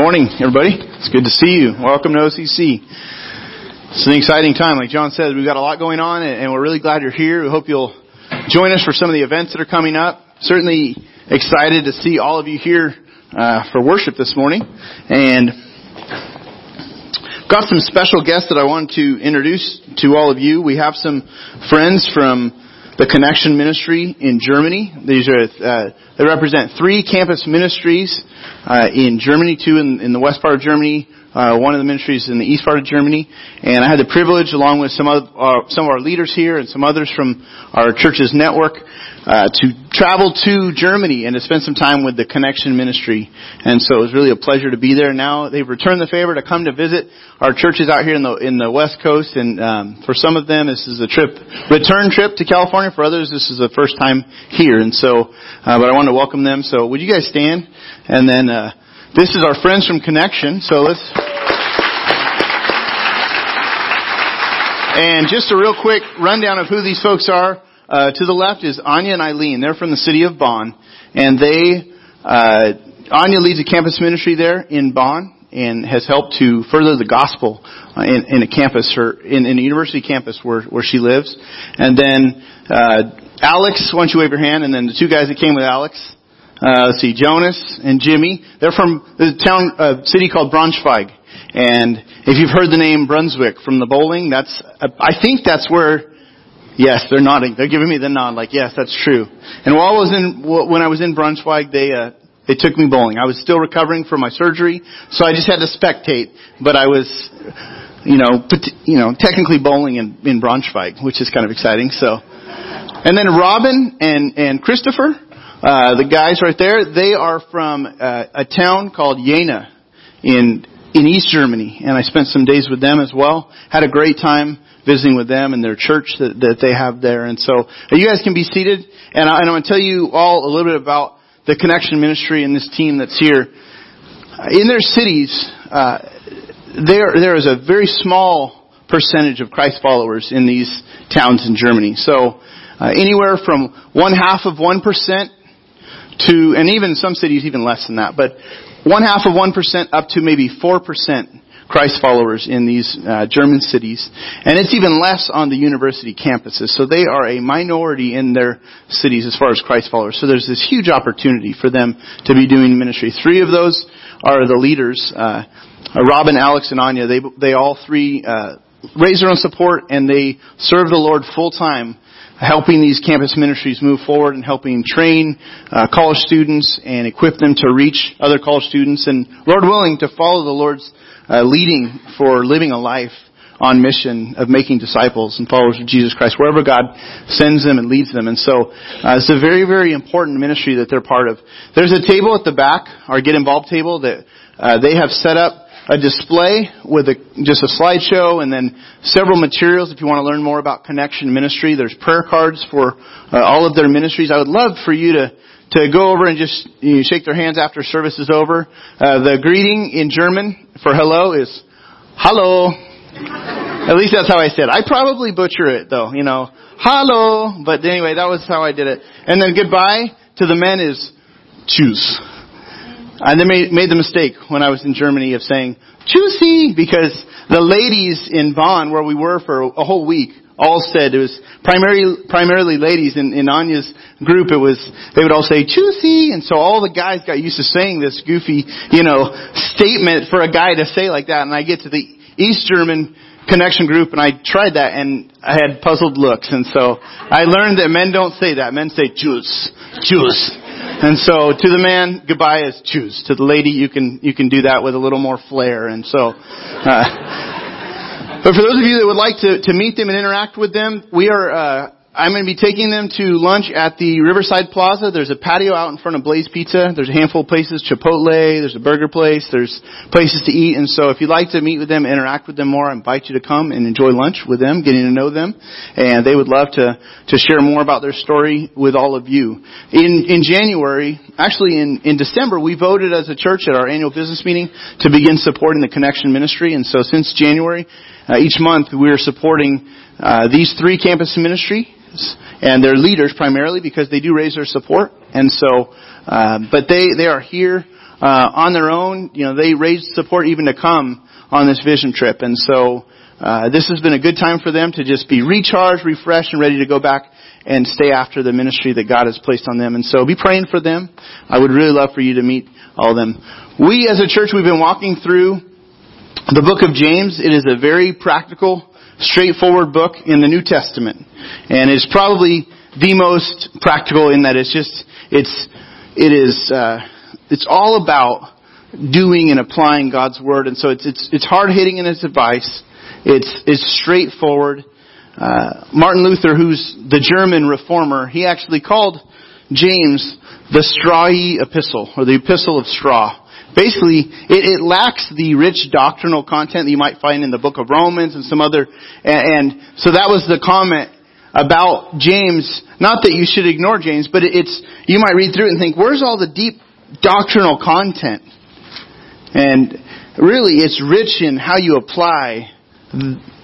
Morning, everybody. It's good to see you. Welcome to OCC. It's an exciting time. Like John said, we've got a lot going on, and we're really glad you're here. We hope you'll join us for some of the events that are coming up. Certainly excited to see all of you here uh, for worship this morning. And got some special guests that I wanted to introduce to all of you. We have some friends from the Connection Ministry in Germany. These are uh, they represent three campus ministries uh, in Germany, two in, in the west part of Germany, uh, one of the ministries in the east part of Germany, and I had the privilege, along with some of our, some of our leaders here and some others from our church's network, uh, to travel to Germany and to spend some time with the Connection Ministry. And so it was really a pleasure to be there. Now they've returned the favor to come to visit our churches out here in the in the West Coast. And um, for some of them, this is a trip, return trip to California. For others, this is the first time here. And so, uh, but I want to welcome them. So would you guys stand? And then uh, this is our friends from Connection. So let's. And just a real quick rundown of who these folks are. Uh, to the left is Anya and Eileen. They're from the city of Bonn, and they uh, Anya leads a campus ministry there in Bonn and has helped to further the gospel uh, in, in a campus or in, in a university campus where where she lives. And then uh, Alex, why don't you wave your hand? And then the two guys that came with Alex. Uh, let's see, Jonas and Jimmy. They're from the town, uh, city called Braunschweig. And if you've heard the name Brunswick from the bowling, that's, uh, I think that's where, yes, they're nodding. They're giving me the nod, like, yes, that's true. And while I was in, when I was in Braunschweig, they, uh, they took me bowling. I was still recovering from my surgery, so I just had to spectate, but I was, you know, you know, technically bowling in, in Braunschweig, which is kind of exciting, so. And then Robin and, and Christopher, uh, the guys right there, they are from uh, a town called Jena in in East Germany, and I spent some days with them as well. Had a great time visiting with them and their church that, that they have there. And so uh, you guys can be seated, and, I, and I'm going to tell you all a little bit about the connection ministry and this team that's here. In their cities, uh, there there is a very small percentage of Christ followers in these towns in Germany. So uh, anywhere from one half of one percent to, and even some cities even less than that, but one half of 1% up to maybe 4% Christ followers in these uh, German cities. And it's even less on the university campuses. So they are a minority in their cities as far as Christ followers. So there's this huge opportunity for them to be doing ministry. Three of those are the leaders, uh, Robin, Alex, and Anya. They, they all three, uh, raise their own support and they serve the Lord full time helping these campus ministries move forward and helping train uh, college students and equip them to reach other college students and, Lord willing, to follow the Lord's uh, leading for living a life on mission of making disciples and followers of Jesus Christ wherever God sends them and leads them. And so uh, it's a very, very important ministry that they're part of. There's a table at the back, our Get Involved table, that uh, they have set up a display with a, just a slideshow and then several materials if you want to learn more about Connection Ministry. There's prayer cards for uh, all of their ministries. I would love for you to to go over and just you know, shake their hands after service is over. Uh, the greeting in German for hello is "Hallo." At least that's how I said. It. I probably butcher it though, you know. "Hallo," but anyway, that was how I did it. And then goodbye to the men is "Tschüss." I made, made the mistake when I was in Germany of saying, Tschüssi, because the ladies in Bonn, where we were for a whole week, all said it was primarily primarily ladies in, in Anya's group. It was they would all say "Tschüssi," and so all the guys got used to saying this goofy, you know, statement for a guy to say like that. And I get to the East German connection group and I tried that and I had puzzled looks and so I learned that men don't say that. Men say "Tschüss, tschüss." And so to the man, goodbye is choose. To the lady, you can you can do that with a little more flair. And so, uh, but for those of you that would like to to meet them and interact with them, we are. Uh, I'm going to be taking them to lunch at the Riverside Plaza. There's a patio out in front of Blaze Pizza. There's a handful of places, Chipotle, there's a burger place, there's places to eat. And so if you'd like to meet with them, interact with them more, I invite you to come and enjoy lunch with them, getting to know them. And they would love to, to share more about their story with all of you. In, in January, actually in, in December, we voted as a church at our annual business meeting to begin supporting the Connection Ministry. And so since January, uh, each month we are supporting uh, these three campus ministries and they're leaders primarily because they do raise their support. And so, uh, but they they are here uh, on their own, you know, they raised support even to come on this vision trip. And so, uh, this has been a good time for them to just be recharged, refreshed, and ready to go back and stay after the ministry that God has placed on them. And so be praying for them. I would really love for you to meet all of them. We as a church, we've been walking through the book of James. It is a very practical, straightforward book in the New Testament. And it's probably the most practical in that it's just, it's, it is, uh, it's all about doing and applying God's word, and so it's it's it's hard hitting in its advice. It's it's straightforward. Uh, Martin Luther, who's the German reformer, he actually called James the strawy epistle or the epistle of straw. Basically, it, it, lacks the rich doctrinal content that you might find in the book of Romans and some other, and, and so that was the comment about James. Not that you should ignore James, but it's, you might read through it and think, where's all the deep doctrinal content? And really, it's rich in how you apply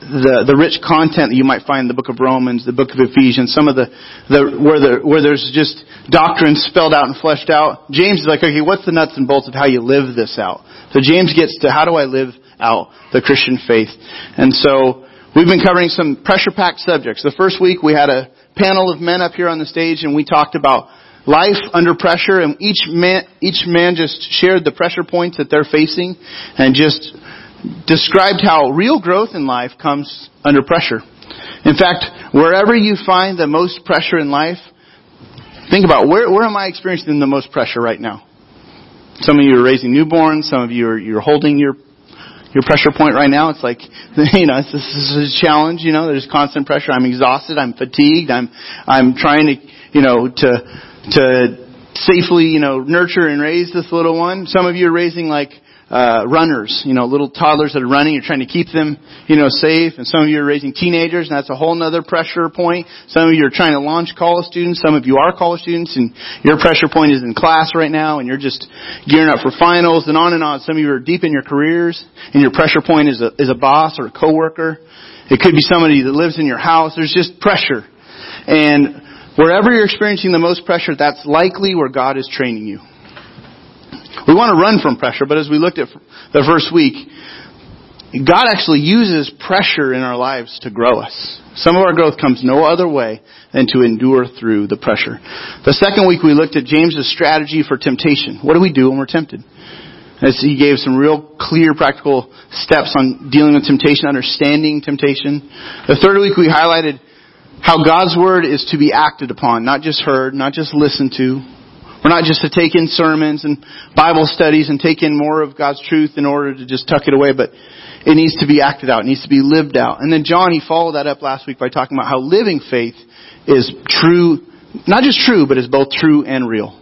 the the rich content that you might find in the book of Romans, the book of Ephesians, some of the, the where the where there's just doctrine spelled out and fleshed out. James is like, okay, what's the nuts and bolts of how you live this out? So James gets to how do I live out the Christian faith? And so we've been covering some pressure packed subjects. The first week we had a panel of men up here on the stage and we talked about life under pressure and each man, each man just shared the pressure points that they're facing and just described how real growth in life comes under pressure. In fact, wherever you find the most pressure in life, think about where, where am I experiencing the most pressure right now? Some of you are raising newborns, some of you are you're holding your your pressure point right now. It's like, you know, this is a challenge, you know, there's constant pressure. I'm exhausted, I'm fatigued, I'm, I'm trying to, you know, to, to safely, you know, nurture and raise this little one. Some of you are raising like uh, runners, you know, little toddlers that are running. You're trying to keep them, you know, safe. And some of you are raising teenagers, and that's a whole other pressure point. Some of you are trying to launch college students. Some of you are college students, and your pressure point is in class right now, and you're just gearing up for finals, and on and on. Some of you are deep in your careers, and your pressure point is a is a boss or a coworker. It could be somebody that lives in your house. There's just pressure, and Wherever you're experiencing the most pressure, that's likely where God is training you. We want to run from pressure, but as we looked at the first week, God actually uses pressure in our lives to grow us. Some of our growth comes no other way than to endure through the pressure. The second week we looked at James's strategy for temptation. What do we do when we're tempted? As he gave some real clear practical steps on dealing with temptation, understanding temptation. The third week we highlighted how God's Word is to be acted upon, not just heard, not just listened to. We're not just to take in sermons and Bible studies and take in more of God's truth in order to just tuck it away, but it needs to be acted out. It needs to be lived out. And then John, he followed that up last week by talking about how living faith is true, not just true, but is both true and real.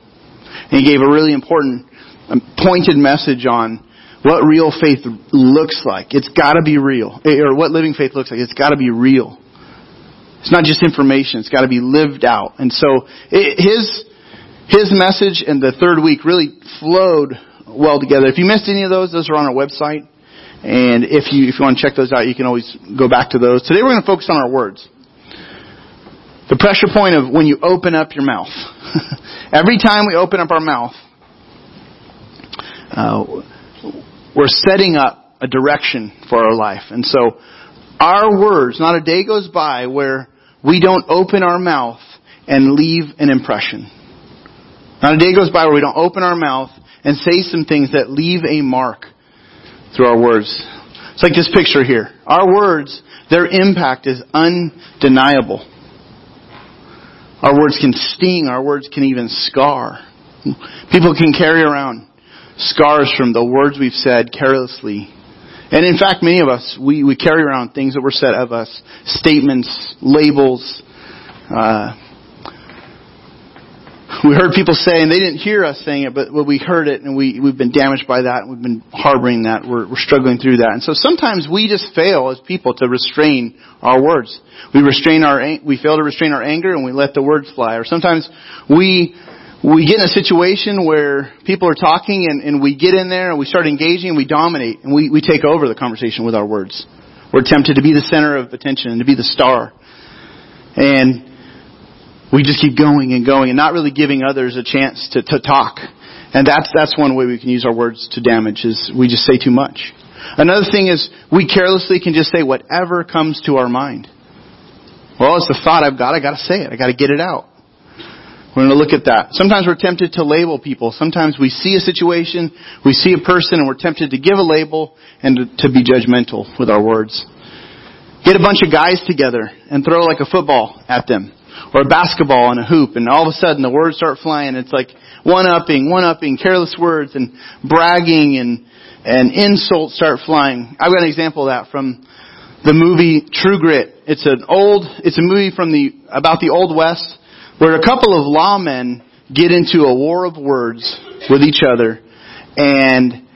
And he gave a really important, um, pointed message on what real faith looks like. It's gotta be real. Or what living faith looks like. It's gotta be real. It's not just information. It's got to be lived out. And so it, his his message and the third week really flowed well together. If you missed any of those, those are on our website. And if you if you want to check those out, you can always go back to those. Today we're going to focus on our words. The pressure point of when you open up your mouth. Every time we open up our mouth, uh, we're setting up a direction for our life. And so our words, not a day goes by where we don't open our mouth and leave an impression. Not a day goes by where we don't open our mouth and say some things that leave a mark through our words. It's like this picture here. Our words, their impact is undeniable. Our words can sting. Our words can even scar. People can carry around scars from the words we've said carelessly and in fact, many of us, we, we carry around things that were said of us, statements, labels. Uh, we heard people say, and they didn't hear us saying it, but we heard it, and we, we've been damaged by that, and we've been harboring that. We're, we're struggling through that. And so sometimes we just fail as people to restrain our words. We restrain our, we fail to restrain our anger, and we let the words fly. Or sometimes we we get in a situation where people are talking and, and we get in there and we start engaging and we dominate and we, we take over the conversation with our words. We're tempted to be the center of attention and to be the star. And we just keep going and going and not really giving others a chance to, to talk. And that's, that's one way we can use our words to damage is we just say too much. Another thing is we carelessly can just say whatever comes to our mind. Well, it's the thought I've got, I gotta say it. I gotta get it out. We're going to look at that. Sometimes we're tempted to label people. Sometimes we see a situation, we see a person, and we're tempted to give a label and to, to be judgmental with our words. Get a bunch of guys together and throw like a football at them. Or a basketball and a hoop, and all of a sudden the words start flying. It's like one-upping, one-upping, careless words, and bragging, and, and insults start flying. I've got an example of that from the movie True Grit. It's an old, it's a movie from the, about the Old West where a couple of lawmen get into a war of words with each other, and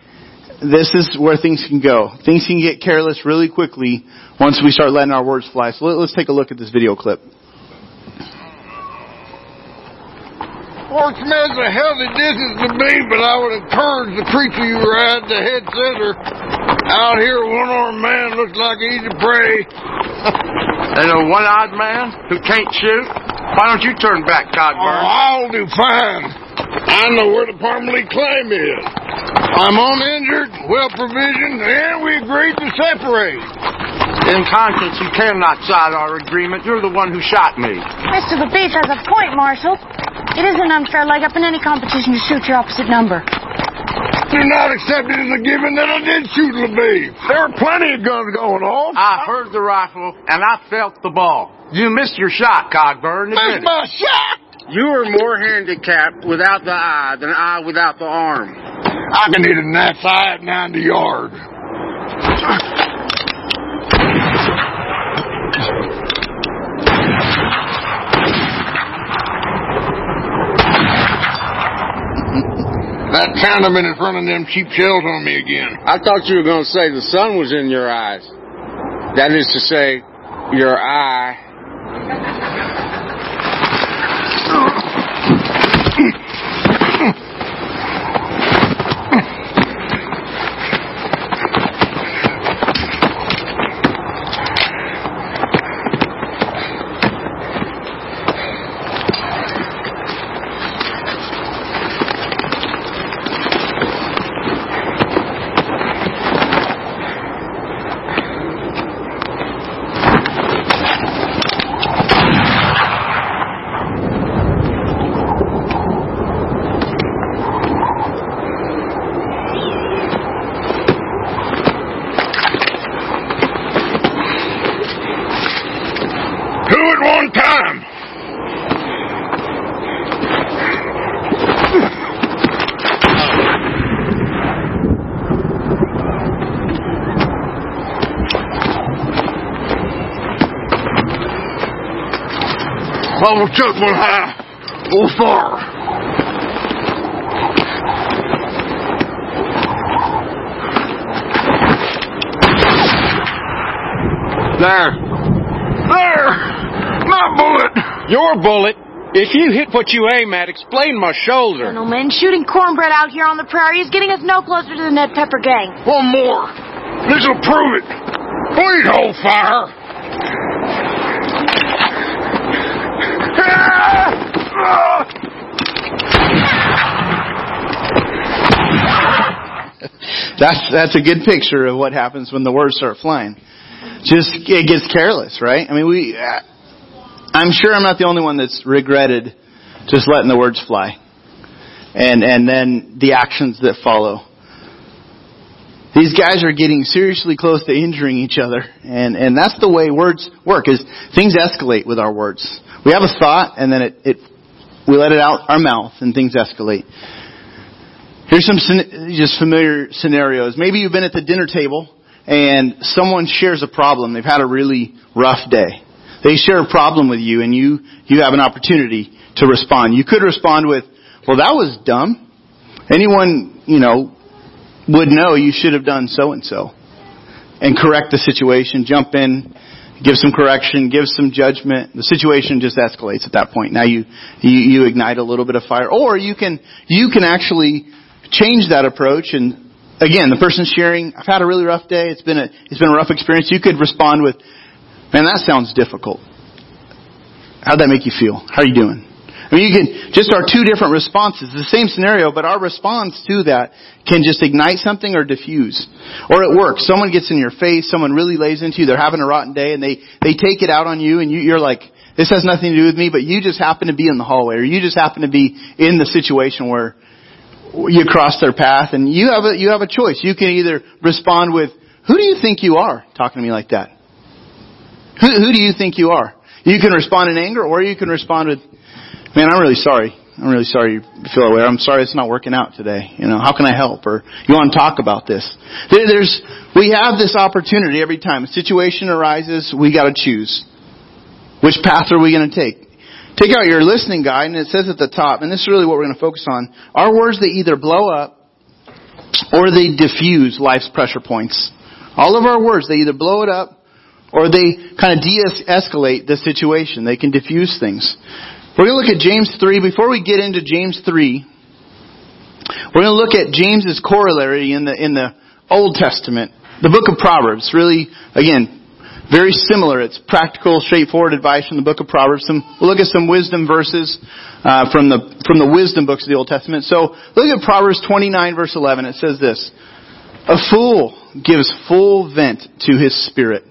this is where things can go. Things can get careless really quickly once we start letting our words fly. So let's take a look at this video clip. Sportsman's a healthy distance to be, but I would encourage the creature you ride, the head center, out here, one-armed man looks like he's a prey. and a one-eyed man who can't shoot? Why don't you turn back, Cogburn? Oh, I'll do fine. I know where the permanently claim is. I'm uninjured, well provisioned, and we agreed to separate. In conscience, you cannot cite our agreement. You're the one who shot me. Mr. LaBoeuf has a point, Marshal. It is an unfair leg up in any competition to shoot your opposite number. "you do not accept it as a given that I did shoot LaBoeuf. There are plenty of guns going off. I heard the rifle, and I felt the ball. You missed your shot, Cogburn. Missed my shot! You are more handicapped without the eye than I without the arm. I can hit a gnat's eye at 90 yards. That Chinaman is running them cheap shells on me again. I thought you were going to say the sun was in your eyes. That is to say, your eye. Two at one time. Almost took one high. Go far. There. There! My bullet! Your bullet. If you hit what you aim at, explain my shoulder. Gentlemen, shooting cornbread out here on the prairie is getting us no closer to the Ned Pepper gang. One more. This'll prove it. Please hold fire. That's that's a good picture of what happens when the words start flying. Just it gets careless, right? I mean, we. Uh, I'm sure I'm not the only one that's regretted just letting the words fly, and and then the actions that follow. These guys are getting seriously close to injuring each other, and and that's the way words work. Is things escalate with our words. We have a thought, and then it, it we let it out our mouth, and things escalate. Here's some just familiar scenarios. Maybe you've been at the dinner table and someone shares a problem. They've had a really rough day. They share a problem with you and you, you have an opportunity to respond. You could respond with, well that was dumb. Anyone, you know, would know you should have done so and so. And correct the situation, jump in, give some correction, give some judgment. The situation just escalates at that point. Now you, you, you ignite a little bit of fire. Or you can, you can actually change that approach and again, the person sharing, I've had a really rough day, it's been a, it's been a rough experience. You could respond with, man, that sounds difficult. How'd that make you feel? How are you doing? I mean, you can, just our two different responses, the same scenario, but our response to that can just ignite something or diffuse. Or at work, someone gets in your face, someone really lays into you, they're having a rotten day, and they, they take it out on you, and you, you're like, this has nothing to do with me, but you just happen to be in the hallway, or you just happen to be in the situation where you cross their path, and you have a, you have a choice. You can either respond with, who do you think you are, talking to me like that? Who, who do you think you are? You can respond in anger, or you can respond with, man, I'm really sorry. I'm really sorry you feel that way. I'm sorry it's not working out today. You know, how can I help? Or you want to talk about this? There, There's, we have this opportunity every time a situation arises. We got to choose. Which path are we going to take? Take out your listening guide, and it says at the top, and this is really what we're going to focus on. Our words that either blow up or they diffuse life's pressure points. All of our words, they either blow it up or they kind of de-escalate the situation. They can diffuse things. We're going to look at James 3. Before we get into James 3, we're going to look at James's corollary in the, in the Old Testament. The book of Proverbs. Really, again, very similar. It's practical, straightforward advice from the book of Proverbs. Some, we'll look at some wisdom verses uh, from the from the wisdom books of the Old Testament. So look at Proverbs 29 verse 11. It says this: A fool gives full vent to his spirit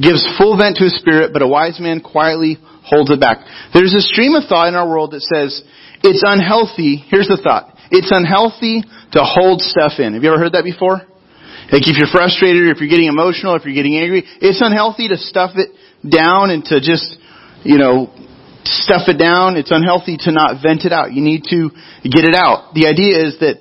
gives full vent to his spirit, but a wise man quietly holds it back. There's a stream of thought in our world that says it's unhealthy. Here's the thought. It's unhealthy to hold stuff in. Have you ever heard that before? Like if you're frustrated if you're getting emotional, if you're getting angry, it's unhealthy to stuff it down and to just, you know, stuff it down. It's unhealthy to not vent it out. You need to get it out. The idea is that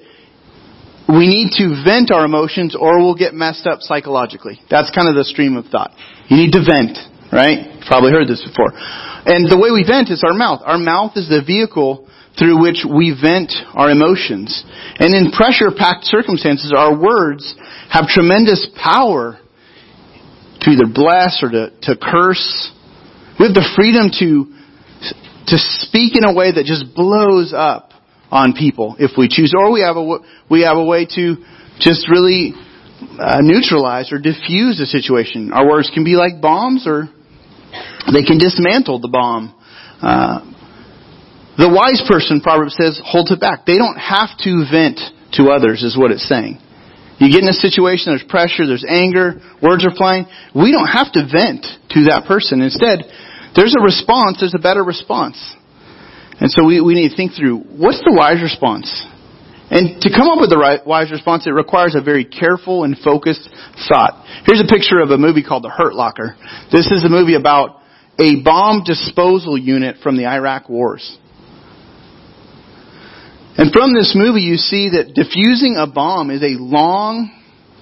we need to vent our emotions or we'll get messed up psychologically. That's kind of the stream of thought. You need to vent, right? You've probably heard this before. And the way we vent is our mouth. Our mouth is the vehicle through which we vent our emotions. And in pressure packed circumstances, our words have tremendous power to either bless or to, to curse. We have the freedom to, to speak in a way that just blows up on people if we choose, or we have a we have a way to just really uh, neutralize or diffuse a situation. Our words can be like bombs, or they can dismantle the bomb. Uh, the wise person, Proverbs says, holds it back. They don't have to vent to others, is what it's saying. You get in a situation, there's pressure, there's anger, words are flying. We don't have to vent to that person. Instead, there's a response, there's a better response. And so we, we need to think through what's the wise response? And to come up with the right, wise response, it requires a very careful and focused thought. Here's a picture of a movie called The Hurt Locker. This is a movie about a bomb disposal unit from the Iraq wars. And from this movie, you see that diffusing a bomb is a long,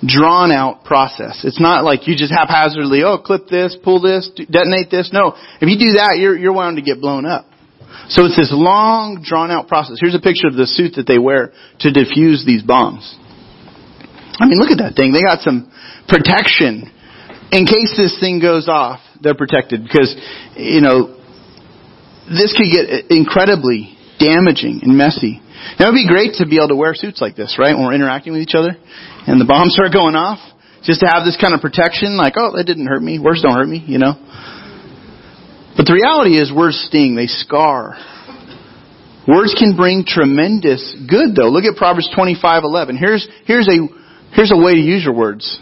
drawn out process. It's not like you just haphazardly, oh, clip this, pull this, detonate this. No. If you do that, you're, you're bound to get blown up. So it's this long, drawn out process. Here's a picture of the suit that they wear to defuse these bombs. I mean, look at that thing. They got some protection. In case this thing goes off, they're protected because, you know, this could get incredibly damaging and messy. Now, it would be great to be able to wear suits like this, right? When we're interacting with each other and the bombs start going off, just to have this kind of protection, like, oh, that didn't hurt me. Words don't hurt me, you know? But the reality is words sting, they scar. Words can bring tremendous good though. Look at Proverbs 25:11. Here's here's a here's a way to use your words.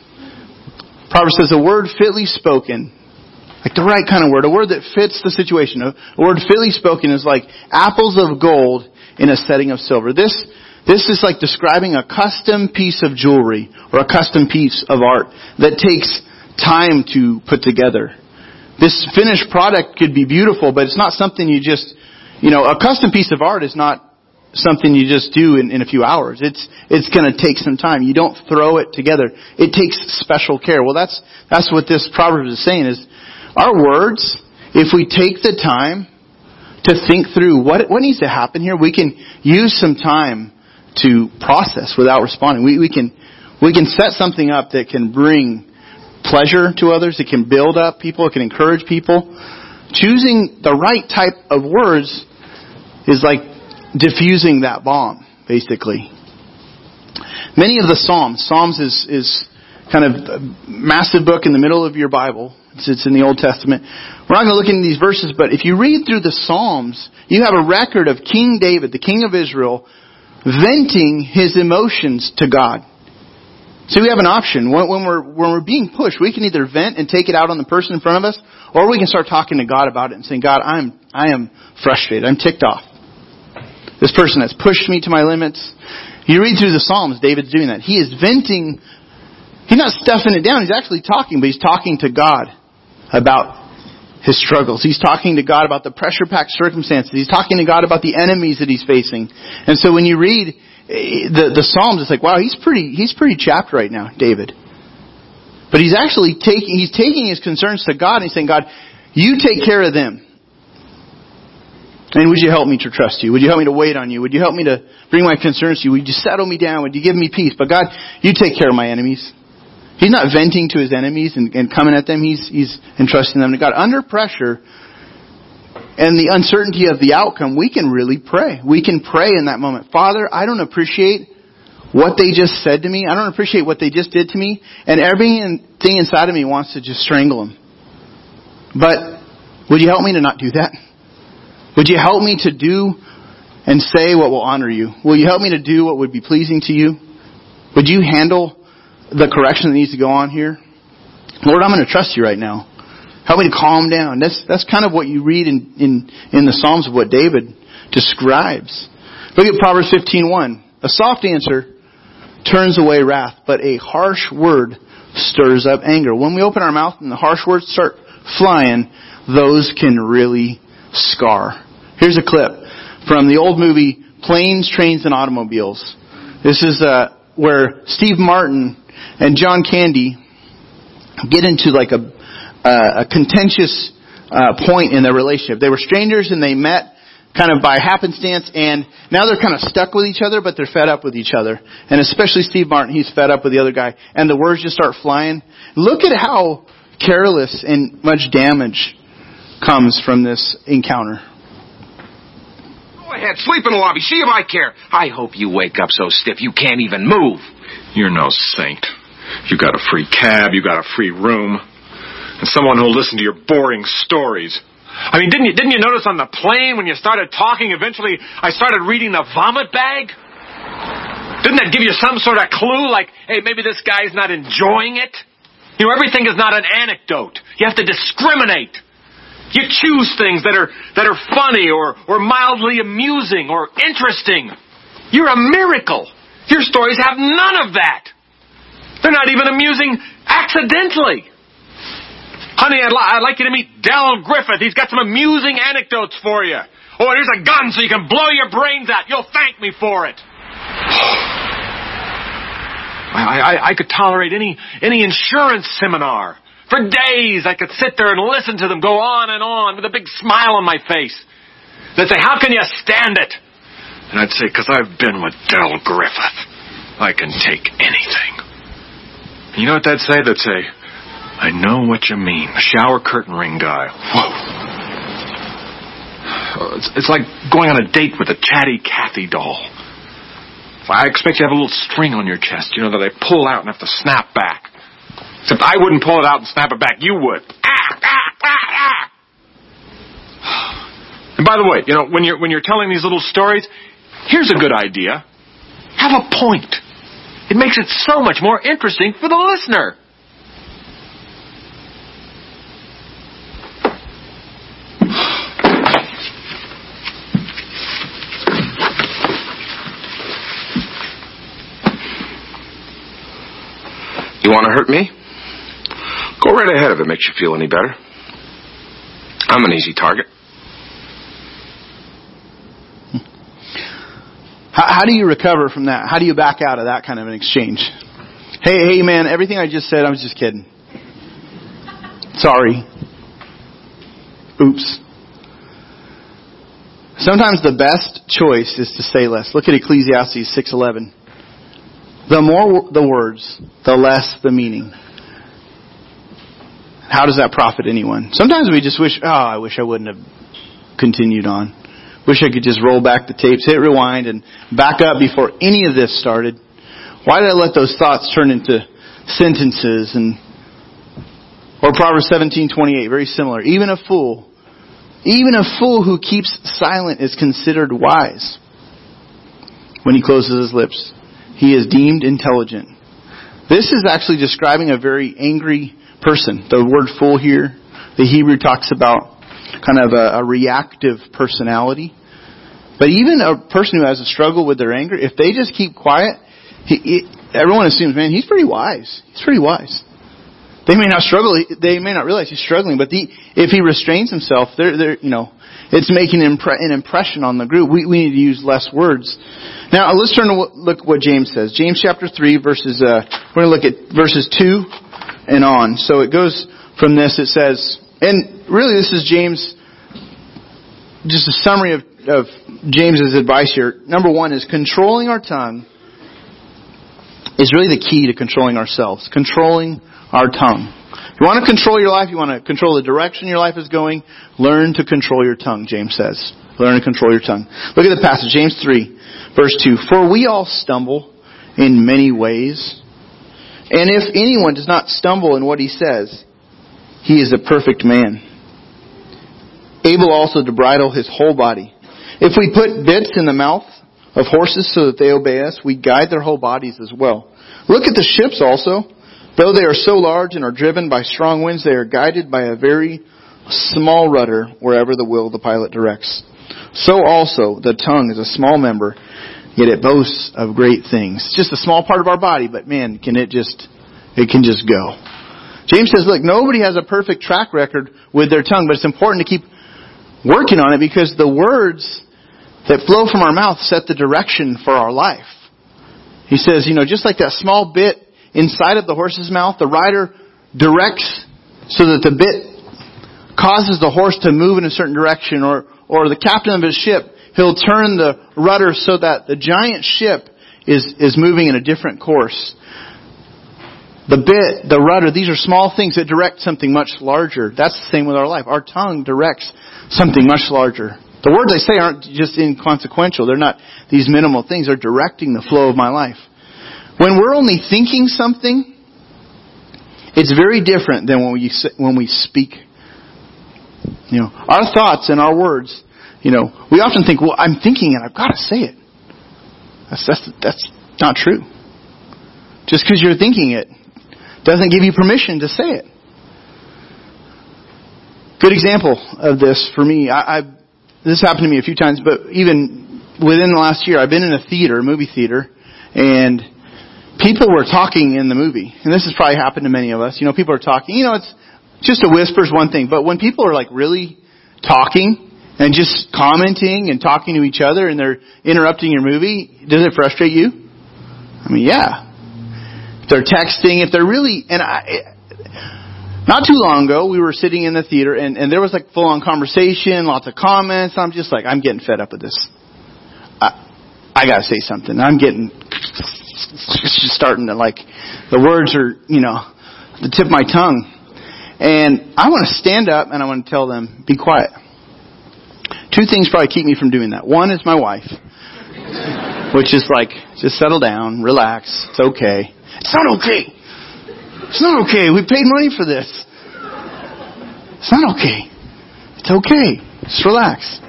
Proverbs says a word fitly spoken, like the right kind of word, a word that fits the situation. A word fitly spoken is like apples of gold in a setting of silver. This this is like describing a custom piece of jewelry or a custom piece of art that takes time to put together. This finished product could be beautiful, but it's not something you just, you know, a custom piece of art is not something you just do in, in a few hours. It's, it's gonna take some time. You don't throw it together. It takes special care. Well, that's, that's what this proverb is saying is our words, if we take the time to think through what, what needs to happen here, we can use some time to process without responding. We, we can, we can set something up that can bring pleasure to others. It can build up people. It can encourage people. Choosing the right type of words is like diffusing that bomb, basically. Many of the Psalms, Psalms is, is kind of a massive book in the middle of your Bible. It's, it's in the Old Testament. We're not going to look into these verses, but if you read through the Psalms, you have a record of King David, the king of Israel, venting his emotions to God. So we have an option. When, when, we're, when we're being pushed, we can either vent and take it out on the person in front of us, or we can start talking to God about it and saying, God, I'm, I am frustrated. I'm ticked off. This person has pushed me to my limits. You read through the Psalms, David's doing that. He is venting He's not stuffing it down. He's actually talking, but he's talking to God about his struggles. He's talking to God about the pressure packed circumstances. He's talking to God about the enemies that he's facing. And so when you read eh, the, the Psalms, it's like, wow, he's pretty, he's pretty chapped right now, David. But he's actually taking, he's taking his concerns to God and he's saying, God, you take care of them. And would you help me to trust you? Would you help me to wait on you? Would you help me to bring my concerns to you? Would you settle me down? Would you give me peace? But God, you take care of my enemies. He's not venting to his enemies and, and coming at them. He's, he's entrusting them to God. Under pressure and the uncertainty of the outcome, we can really pray. We can pray in that moment. Father, I don't appreciate what they just said to me. I don't appreciate what they just did to me. And everything inside of me wants to just strangle them. But would you help me to not do that? Would you help me to do and say what will honor you? Will you help me to do what would be pleasing to you? Would you handle the correction that needs to go on here? Lord, I'm going to trust you right now. Help me to calm down. That's, that's kind of what you read in, in, in the Psalms of what David describes. Look at Proverbs 15.1. A soft answer turns away wrath, but a harsh word stirs up anger. When we open our mouth and the harsh words start flying, those can really scar. Here's a clip from the old movie Planes, Trains, and Automobiles. This is uh, where Steve Martin and John Candy get into like a, uh, a contentious uh, point in their relationship. They were strangers and they met kind of by happenstance and now they're kind of stuck with each other but they're fed up with each other. And especially Steve Martin, he's fed up with the other guy and the words just start flying. Look at how careless and much damage comes from this encounter. Go ahead, sleep in the lobby, see if I care. I hope you wake up so stiff you can't even move. You're no saint. You got a free cab, you got a free room, and someone who'll listen to your boring stories. I mean, didn't you didn't you notice on the plane when you started talking? Eventually, I started reading the vomit bag. Didn't that give you some sort of clue? Like, hey, maybe this guy's not enjoying it. You know, everything is not an anecdote. You have to discriminate. You choose things that are that are funny or or mildly amusing or interesting. You're a miracle. Your stories have none of that. They're not even amusing accidentally. Honey, I'd, li- I'd like you to meet Del Griffith. He's got some amusing anecdotes for you. Oh, here's a gun so you can blow your brains out. You'll thank me for it. I, I, I could tolerate any, any insurance seminar. For days, I could sit there and listen to them go on and on with a big smile on my face. They'd say, How can you stand it? And I'd say, Because I've been with Del Griffith. I can take anything. You know what they'd say? They'd say, I know what you mean. Shower curtain ring guy. Whoa. It's, it's like going on a date with a chatty Cathy doll. I expect you have a little string on your chest, you know, that I pull out and have to snap back. Except I wouldn't pull it out and snap it back. You would. Ah, ah, ah, ah. And by the way, you know, when you're when you're telling these little stories, here's a good idea. Have a point. It makes it so much more interesting for the listener. You want to hurt me? Go right ahead if it makes you feel any better. I'm an easy target. How, how do you recover from that? How do you back out of that kind of an exchange? Hey, hey, man, everything I just said, I was just kidding. Sorry. Oops. Sometimes the best choice is to say less. Look at Ecclesiastes 6:11. The more the words, the less the meaning. How does that profit anyone? Sometimes we just wish, oh, I wish I wouldn't have continued on. Wish I could just roll back the tapes, hit rewind, and back up before any of this started. Why did I let those thoughts turn into sentences and Or Proverbs 17:28, very similar. Even a fool, even a fool who keeps silent is considered wise. When he closes his lips, he is deemed intelligent. This is actually describing a very angry person. The word fool here, the Hebrew talks about kind of a, a reactive personality. But even a person who has a struggle with their anger, if they just keep quiet, he, he, everyone assumes, man, he's pretty wise. He's pretty wise. They may not struggle. They may not realize he's struggling, but the, if he restrains himself, they're, they're, you know, it's making an, impre- an impression on the group. We, we need to use less words. Now let's turn to what, look what James says. James chapter three, verses. Uh, we're going to look at verses two and on. So it goes from this. It says, and really this is James. Just a summary of, of James's advice here. Number one is controlling our tongue is really the key to controlling ourselves. Controlling our tongue. If you want to control your life, you want to control the direction your life is going, learn to control your tongue, James says. Learn to control your tongue. Look at the passage, James 3, verse 2. For we all stumble in many ways. And if anyone does not stumble in what he says, he is a perfect man. Able also to bridle his whole body. If we put bits in the mouth of horses so that they obey us, we guide their whole bodies as well. Look at the ships also. Though they are so large and are driven by strong winds, they are guided by a very small rudder wherever the will of the pilot directs. So also the tongue is a small member, yet it boasts of great things. It's just a small part of our body, but man, can it just, it can just go. James says, look, nobody has a perfect track record with their tongue, but it's important to keep working on it because the words that flow from our mouth set the direction for our life. He says, you know, just like that small bit inside of the horse's mouth, the rider directs so that the bit causes the horse to move in a certain direction, or, or the captain of his ship, he'll turn the rudder so that the giant ship is, is moving in a different course. The bit, the rudder, these are small things that direct something much larger. That's the same with our life. Our tongue directs something much larger. The words I say aren't just inconsequential. They're not these minimal things. They're directing the flow of my life. When we're only thinking something, it's very different than when we when we speak. You know, our thoughts and our words. You know, we often think, "Well, I'm thinking it. I've got to say it." That's that's that's not true. Just because you're thinking it doesn't give you permission to say it. Good example of this for me. I, I this happened to me a few times, but even within the last year, I've been in a theater, a movie theater, and people were talking in the movie. And this has probably happened to many of us. You know, people are talking. You know, it's just a whisper is one thing, but when people are like really talking and just commenting and talking to each other and they're interrupting your movie, does it frustrate you? I mean, yeah. They're texting, if they're really, and I, not too long ago, we were sitting in the theater and, and there was like full on conversation, lots of comments. I'm just like, I'm getting fed up with this. I, I gotta say something. I'm getting, just starting to like, the words are, you know, the tip of my tongue. And I want to stand up and I want to tell them, be quiet. Two things probably keep me from doing that. One is my wife, which is like, just settle down, relax, it's okay. It's not okay. It's not okay. We paid money for this. It's not okay. It's okay. Just relax.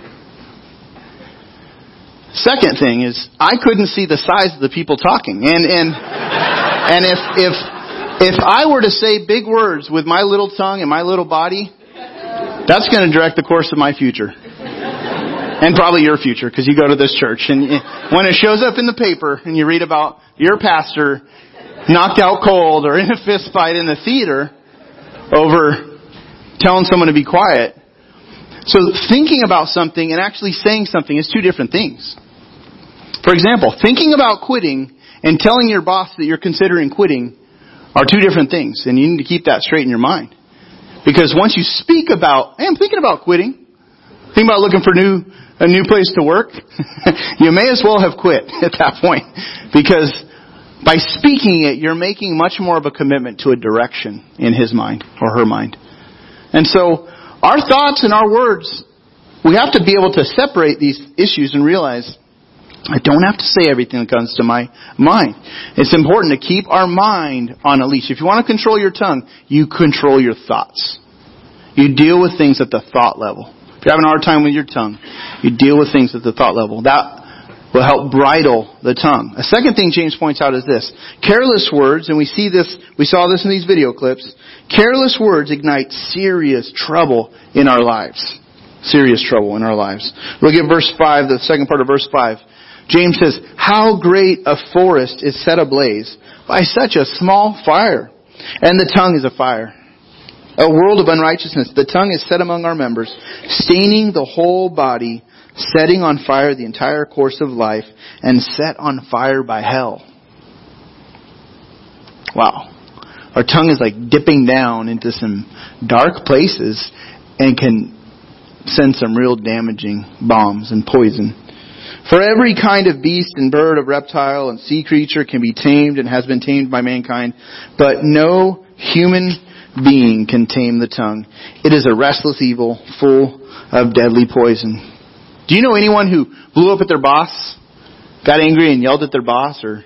Second thing is I couldn't see the size of the people talking. And and and if if if I were to say big words with my little tongue and my little body, that's going to direct the course of my future. And probably your future because you go to this church and when it shows up in the paper and you read about your pastor knocked out cold or in a fist fight in the theater over telling someone to be quiet. So thinking about something and actually saying something is two different things. For example, thinking about quitting and telling your boss that you're considering quitting are two different things, and you need to keep that straight in your mind. Because once you speak about, hey, I'm thinking about quitting, think about looking for new a new place to work, you may as well have quit at that point. Because by speaking it, you're making much more of a commitment to a direction in his mind or her mind. And so, our thoughts and our words, we have to be able to separate these issues and realize I don't have to say everything that comes to my mind. It's important to keep our mind on a leash. If you want to control your tongue, you control your thoughts. You deal with things at the thought level. If you're having a hard time with your tongue, you deal with things at the thought level. That will help bridle the tongue. A second thing James points out is this. Careless words, and we see this, we saw this in these video clips, careless words ignite serious trouble in our lives. Serious trouble in our lives. Look at verse 5, the second part of verse 5. James says, How great a forest is set ablaze by such a small fire. And the tongue is a fire. A world of unrighteousness. The tongue is set among our members, staining the whole body, setting on fire the entire course of life, and set on fire by hell. Wow. Our tongue is like dipping down into some dark places and can send some real damaging bombs and poison. For every kind of beast and bird, of reptile and sea creature can be tamed and has been tamed by mankind, but no human being can tame the tongue. It is a restless evil full of deadly poison. Do you know anyone who blew up at their boss, got angry and yelled at their boss, or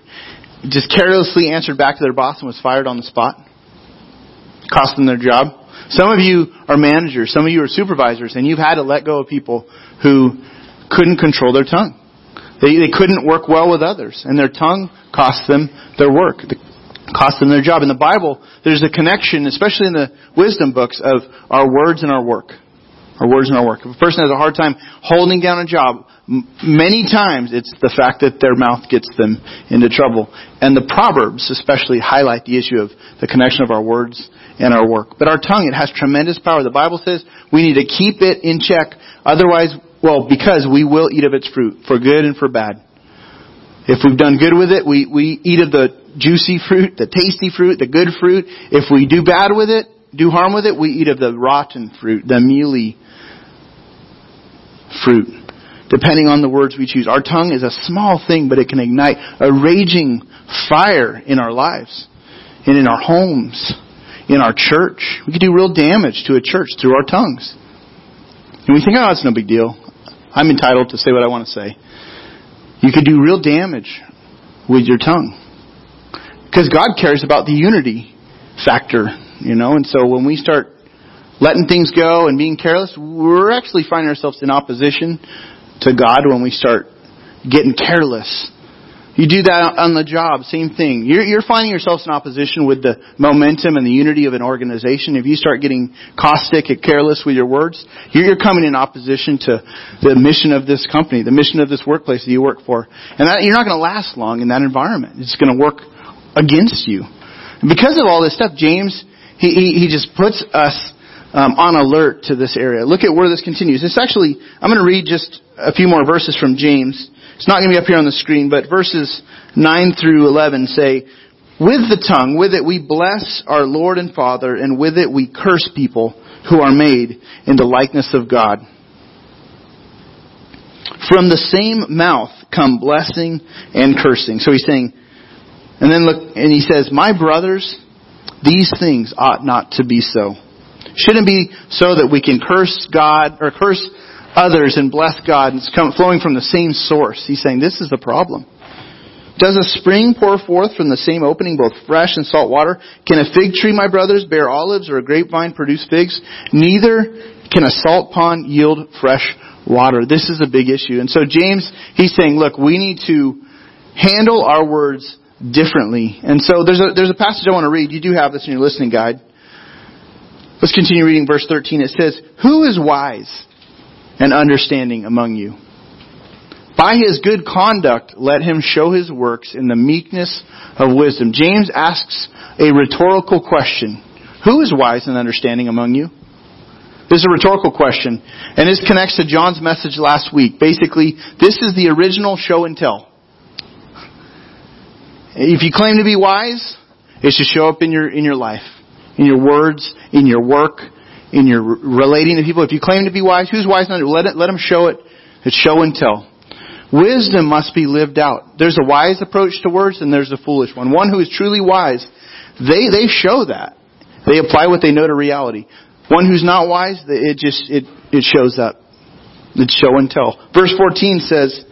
just carelessly answered back to their boss and was fired on the spot? Cost them their job? Some of you are managers, some of you are supervisors, and you've had to let go of people who couldn't control their tongue. They, they couldn't work well with others, and their tongue cost them their work, cost them their job. In the Bible, there's a connection, especially in the wisdom books, of our words and our work. Our words and our work. If a person has a hard time holding down a job, many times it's the fact that their mouth gets them into trouble. And the Proverbs especially highlight the issue of the connection of our words and our work. But our tongue, it has tremendous power. The Bible says we need to keep it in check. Otherwise, well, because we will eat of its fruit, for good and for bad. If we've done good with it, we, we eat of the juicy fruit, the tasty fruit, the good fruit. If we do bad with it, do harm with it, we eat of the rotten fruit, the mealy fruit. Depending on the words we choose. Our tongue is a small thing, but it can ignite a raging fire in our lives and in our homes, in our church. We can do real damage to a church through our tongues. And we think, oh, it's no big deal. I'm entitled to say what I want to say. You could do real damage with your tongue. Because God cares about the unity factor, you know, and so when we start letting things go and being careless, we're actually finding ourselves in opposition to God when we start getting careless you do that on the job, same thing. You're, you're finding yourselves in opposition with the momentum and the unity of an organization. If you start getting caustic and careless with your words, you're coming in opposition to the mission of this company, the mission of this workplace that you work for. And that, you're not going to last long in that environment. It's going to work against you. Because of all this stuff, James, he, he, he just puts us um, on alert to this area. Look at where this continues. It's actually, I'm going to read just a few more verses from James. It's not going to be up here on the screen, but verses 9 through 11 say, With the tongue, with it we bless our Lord and Father, and with it we curse people who are made in the likeness of God. From the same mouth come blessing and cursing. So he's saying, and then look, and he says, My brothers, these things ought not to be so. Shouldn't be so that we can curse God, or curse others and bless God. It's flowing from the same source. He's saying this is the problem. Does a spring pour forth from the same opening both fresh and salt water? Can a fig tree, my brothers, bear olives or a grapevine produce figs? Neither can a salt pond yield fresh water. This is a big issue. And so James, he's saying, look, we need to handle our words differently. And so there's a, there's a passage I want to read. You do have this in your listening guide. Let's continue reading verse 13. It says, Who is wise? and understanding among you. By his good conduct, let him show his works in the meekness of wisdom. James asks a rhetorical question. Who is wise and understanding among you? This is a rhetorical question, and this connects to John's message last week. Basically, this is the original show and tell. If you claim to be wise, it should show up in your, in your life, in your words, in your work, in your relating to people. If you claim to be wise, who's wise enough? Let it, let them show it. It's show and tell. Wisdom must be lived out. There's a wise approach to words and there's a foolish one. One who is truly wise, they, they show that. They apply what they know to reality. One who's not wise, it just, it, it shows up. It's show and tell. Verse 14 says,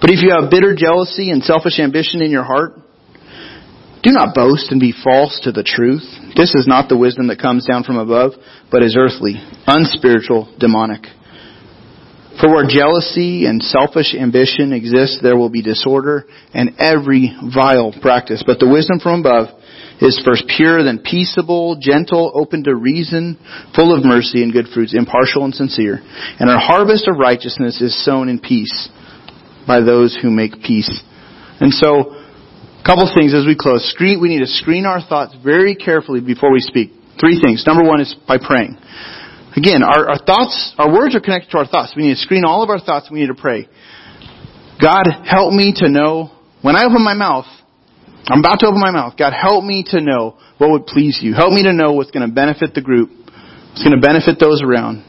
But if you have bitter jealousy and selfish ambition in your heart, do not boast and be false to the truth. This is not the wisdom that comes down from above, but is earthly, unspiritual, demonic. For where jealousy and selfish ambition exist, there will be disorder and every vile practice. But the wisdom from above is first pure, then peaceable, gentle, open to reason, full of mercy and good fruits, impartial and sincere. And our harvest of righteousness is sown in peace by those who make peace. And so, couple things as we close. Screen, we need to screen our thoughts very carefully before we speak. Three things. Number one is by praying. Again, our, our thoughts, our words are connected to our thoughts. We need to screen all of our thoughts. We need to pray. God, help me to know when I open my mouth, I'm about to open my mouth. God, help me to know what would please you. Help me to know what's going to benefit the group. What's going to benefit those around.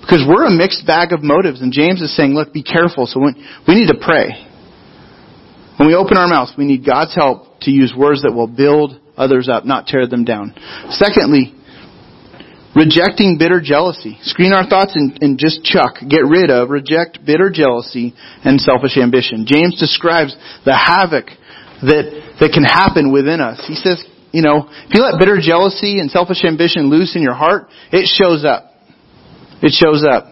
Because we're a mixed bag of motives, and James is saying, look, be careful. So we need to pray. When we open our mouths, we need God's help to use words that will build others up, not tear them down. Secondly, Rejecting bitter jealousy. Screen our thoughts and, and, just chuck, get rid of, reject bitter jealousy and selfish ambition. James describes the havoc that, that can happen within us. He says, you know, if you let bitter jealousy and selfish ambition loose in your heart, it shows up. It shows up.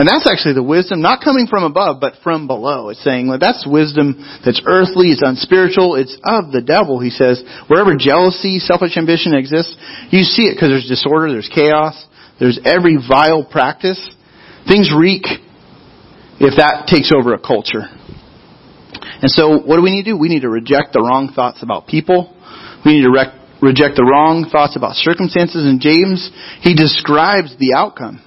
And that's actually the wisdom, not coming from above, but from below. It's saying, well, that's wisdom that's earthly, it's unspiritual, it's of the devil, he says. Wherever jealousy, selfish ambition exists, you see it because there's disorder, there's chaos, there's every vile practice. Things reek if that takes over a culture. And so, what do we need to do? We need to reject the wrong thoughts about people. We need to rec- reject the wrong thoughts about circumstances. And James, he describes the outcome.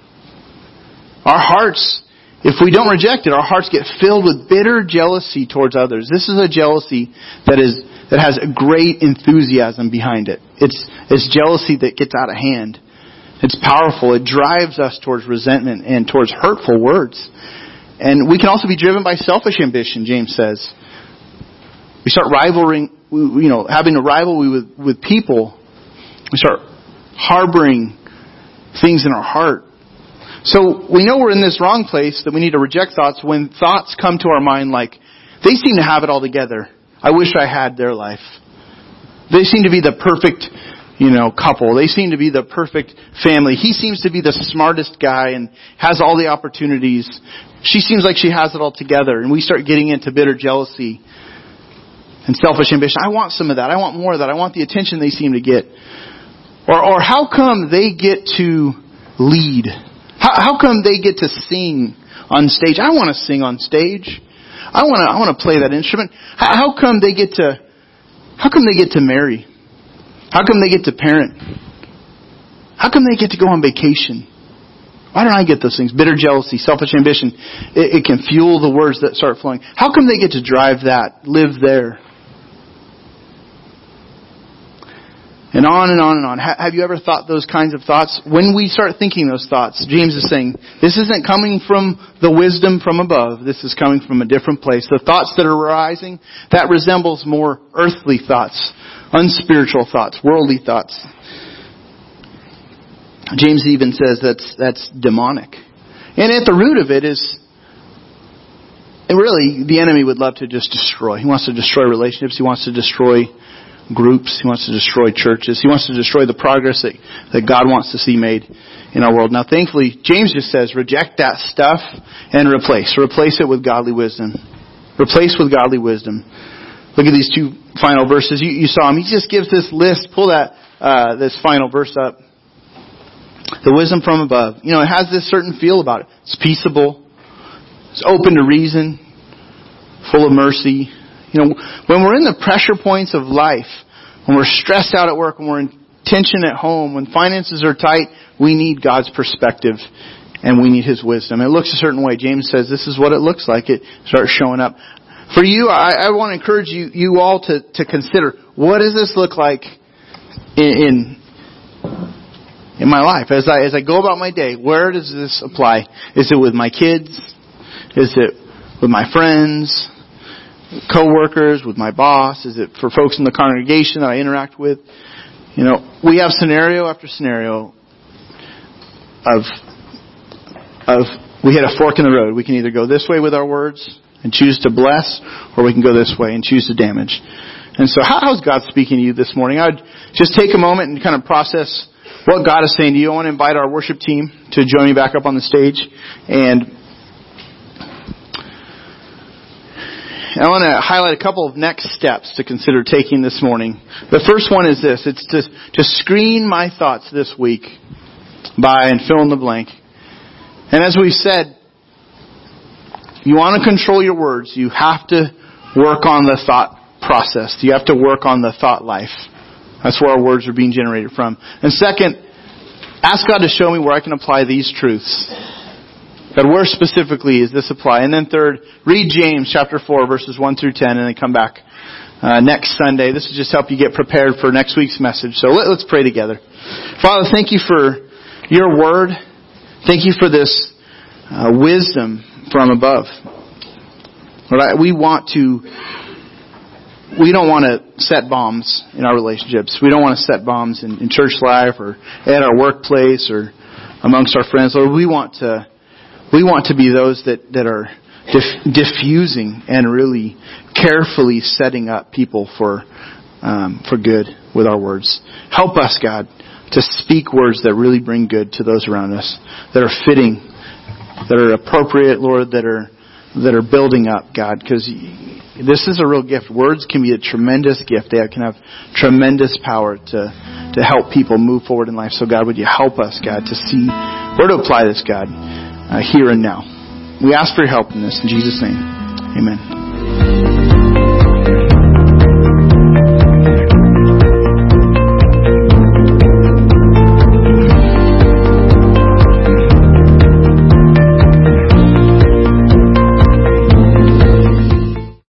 Our hearts, if we don't reject it, our hearts get filled with bitter jealousy towards others. This is a jealousy that is that has a great enthusiasm behind it. It's it's jealousy that gets out of hand. It's powerful. It drives us towards resentment and towards hurtful words. And we can also be driven by selfish ambition, James says. We start rivaling, you know, having a rivalry with, with people. We start harboring things in our heart so we know we're in this wrong place that we need to reject thoughts when thoughts come to our mind like, they seem to have it all together. I wish I had their life. They seem to be the perfect, you know, couple. They seem to be the perfect family. He seems to be the smartest guy and has all the opportunities. She seems like she has it all together. And we start getting into bitter jealousy and selfish ambition. I want some of that. I want more of that. I want the attention they seem to get. Or, or how come they get to lead? How, how come they get to sing on stage? I want to sing on stage. I want to, I want to play that instrument. How, how come they get to, how come they get to marry? How come they get to parent? How come they get to go on vacation? Why don't I get those things? Bitter jealousy, selfish ambition. It, it can fuel the words that start flowing. How come they get to drive that, live there? And on and on and on. Have you ever thought those kinds of thoughts? When we start thinking those thoughts, James is saying, this isn't coming from the wisdom from above. This is coming from a different place. The thoughts that are arising, that resembles more earthly thoughts, unspiritual thoughts, worldly thoughts. James even says that's, that's demonic. And at the root of it is, and really, the enemy would love to just destroy. He wants to destroy relationships. He wants to destroy groups. He wants to destroy churches. He wants to destroy the progress that, that God wants to see made in our world. Now, thankfully, James just says, reject that stuff and replace. Replace it with godly wisdom. Replace with godly wisdom. Look at these two final verses. You, you saw him. He just gives this list. Pull that uh, this final verse up. The wisdom from above. You know, it has this certain feel about it. It's peaceable. It's open to reason. Full of mercy you know, when we're in the pressure points of life, when we're stressed out at work, when we're in tension at home, when finances are tight, we need God's perspective and we need His wisdom. It looks a certain way. James says this is what it looks like. It starts showing up. For you, I, I want to encourage you, you all to, to consider what does this look like in, in in my life as I as I go about my day. Where does this apply? Is it with my kids? Is it with my friends? Coworkers, with my boss? Is it for folks in the congregation that I interact with? You know, we have scenario after scenario of of we hit a fork in the road. We can either go this way with our words and choose to bless, or we can go this way and choose to damage. And so how is God speaking to you this morning? I would just take a moment and kind of process what God is saying to you. I want to invite our worship team to join me back up on the stage. And I want to highlight a couple of next steps to consider taking this morning. The first one is this. It's to, to screen my thoughts this week by and fill in the blank. And as we've said, you want to control your words, you have to work on the thought process. You have to work on the thought life. That's where our words are being generated from. And second, ask God to show me where I can apply these truths. God, where specifically is this apply? And then third, read James chapter 4 verses 1 through 10 and then come back uh, next Sunday. This will just help you get prepared for next week's message. So let, us pray together. Father, thank you for your word. Thank you for this uh, wisdom from above. Lord, we want to, we don't want to set bombs in our relationships. We don't want to set bombs in, in church life or at our workplace or amongst our friends. Lord, we want to, we want to be those that, that are diff- diffusing and really carefully setting up people for, um, for good with our words. Help us, God, to speak words that really bring good to those around us, that are fitting that are appropriate, Lord, that are that are building up, God, because this is a real gift. Words can be a tremendous gift. They can have tremendous power to to help people move forward in life. So, God, would you help us, God, to see where to apply this, God, uh, here and now. We ask for your help in this in Jesus' name. Amen.